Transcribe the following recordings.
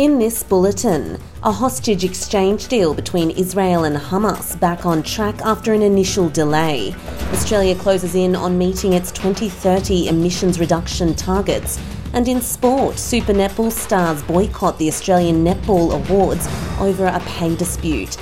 In this bulletin, a hostage exchange deal between Israel and Hamas back on track after an initial delay. Australia closes in on meeting its 2030 emissions reduction targets. And in sport, Super Netball stars boycott the Australian Netball Awards over a pay dispute.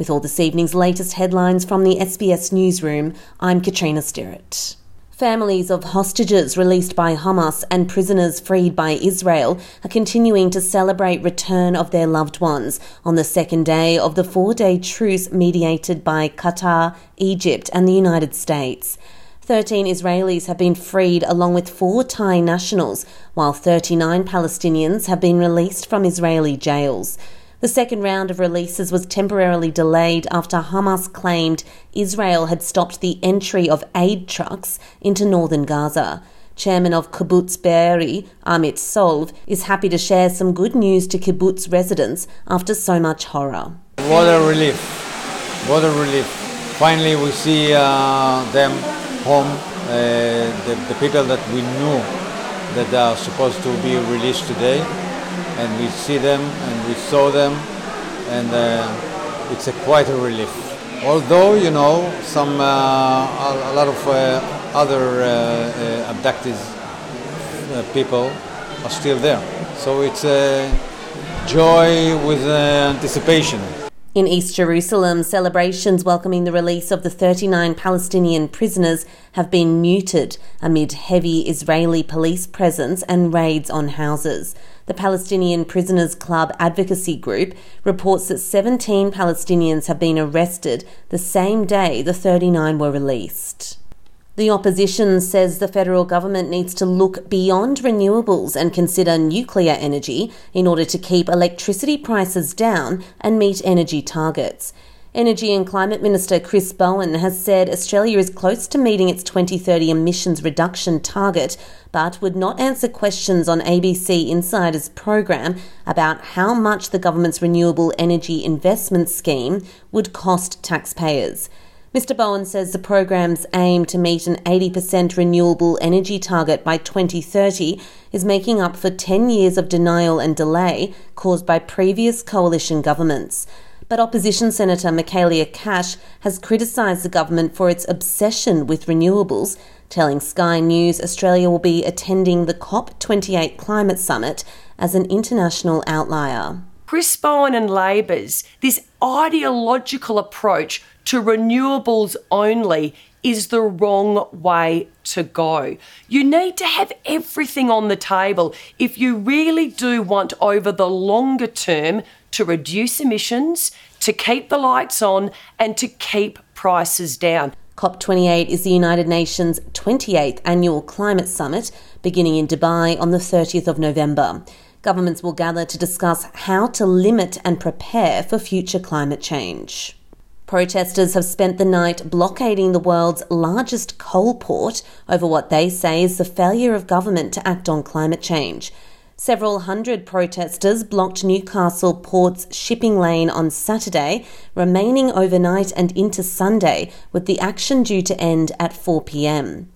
With all this evening's latest headlines from the SBS newsroom, I'm Katrina Stirrett. Families of hostages released by Hamas and prisoners freed by Israel are continuing to celebrate return of their loved ones on the second day of the four-day truce mediated by Qatar, Egypt and the United States. 13 Israelis have been freed along with four Thai nationals, while 39 Palestinians have been released from Israeli jails. The second round of releases was temporarily delayed after Hamas claimed Israel had stopped the entry of aid trucks into northern Gaza. Chairman of Kibbutz Be'eri, Amit Solv, is happy to share some good news to kibbutz residents after so much horror. What a relief! What a relief! Finally, we see uh, them home, uh, the, the people that we knew that are supposed to be released today and we see them and we saw them and uh, it's a quite a relief. Although, you know, some, uh, a, lot of uh, other uh, uh, abducted uh, people are still there. So it's a joy with anticipation. In East Jerusalem, celebrations welcoming the release of the 39 Palestinian prisoners have been muted amid heavy Israeli police presence and raids on houses. The Palestinian Prisoners Club advocacy group reports that 17 Palestinians have been arrested the same day the 39 were released. The opposition says the federal government needs to look beyond renewables and consider nuclear energy in order to keep electricity prices down and meet energy targets. Energy and Climate Minister Chris Bowen has said Australia is close to meeting its 2030 emissions reduction target, but would not answer questions on ABC Insiders program about how much the government's renewable energy investment scheme would cost taxpayers. Mr. Bowen says the program's aim to meet an 80% renewable energy target by 2030 is making up for 10 years of denial and delay caused by previous coalition governments but opposition Senator Michaelia Cash has criticised the government for its obsession with renewables, telling Sky News Australia will be attending the COP28 climate summit as an international outlier. Chris Bowen and Labor's this ideological approach to renewables only is the wrong way to go. You need to have everything on the table if you really do want over the longer term to reduce emissions, to keep the lights on, and to keep prices down. COP28 is the United Nations 28th annual climate summit beginning in Dubai on the 30th of November. Governments will gather to discuss how to limit and prepare for future climate change. Protesters have spent the night blockading the world's largest coal port over what they say is the failure of government to act on climate change. Several hundred protesters blocked Newcastle Port's shipping lane on Saturday, remaining overnight and into Sunday, with the action due to end at 4 pm.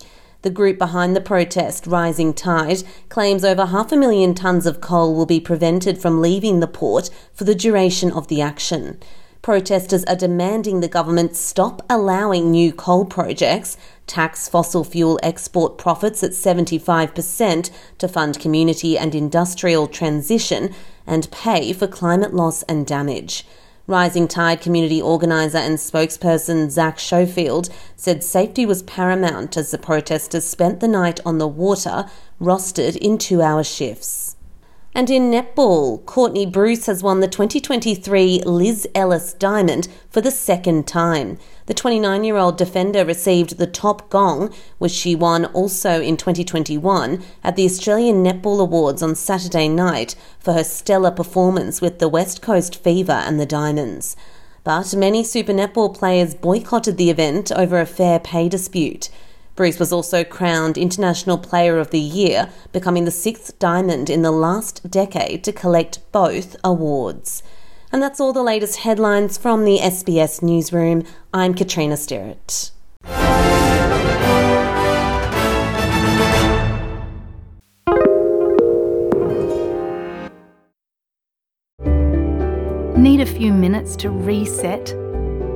The group behind the protest, Rising Tide, claims over half a million tonnes of coal will be prevented from leaving the port for the duration of the action. Protesters are demanding the government stop allowing new coal projects, tax fossil fuel export profits at 75% to fund community and industrial transition, and pay for climate loss and damage. Rising Tide community organiser and spokesperson Zach Schofield said safety was paramount as the protesters spent the night on the water, rostered in two hour shifts. And in netball, Courtney Bruce has won the 2023 Liz Ellis Diamond for the second time. The 29 year old defender received the top gong, which she won also in 2021 at the Australian Netball Awards on Saturday night for her stellar performance with the West Coast Fever and the Diamonds. But many Super Netball players boycotted the event over a fair pay dispute. Bruce was also crowned International Player of the Year, becoming the sixth diamond in the last decade to collect both awards. And that's all the latest headlines from the SBS newsroom. I'm Katrina Sterrett. Need a few minutes to reset?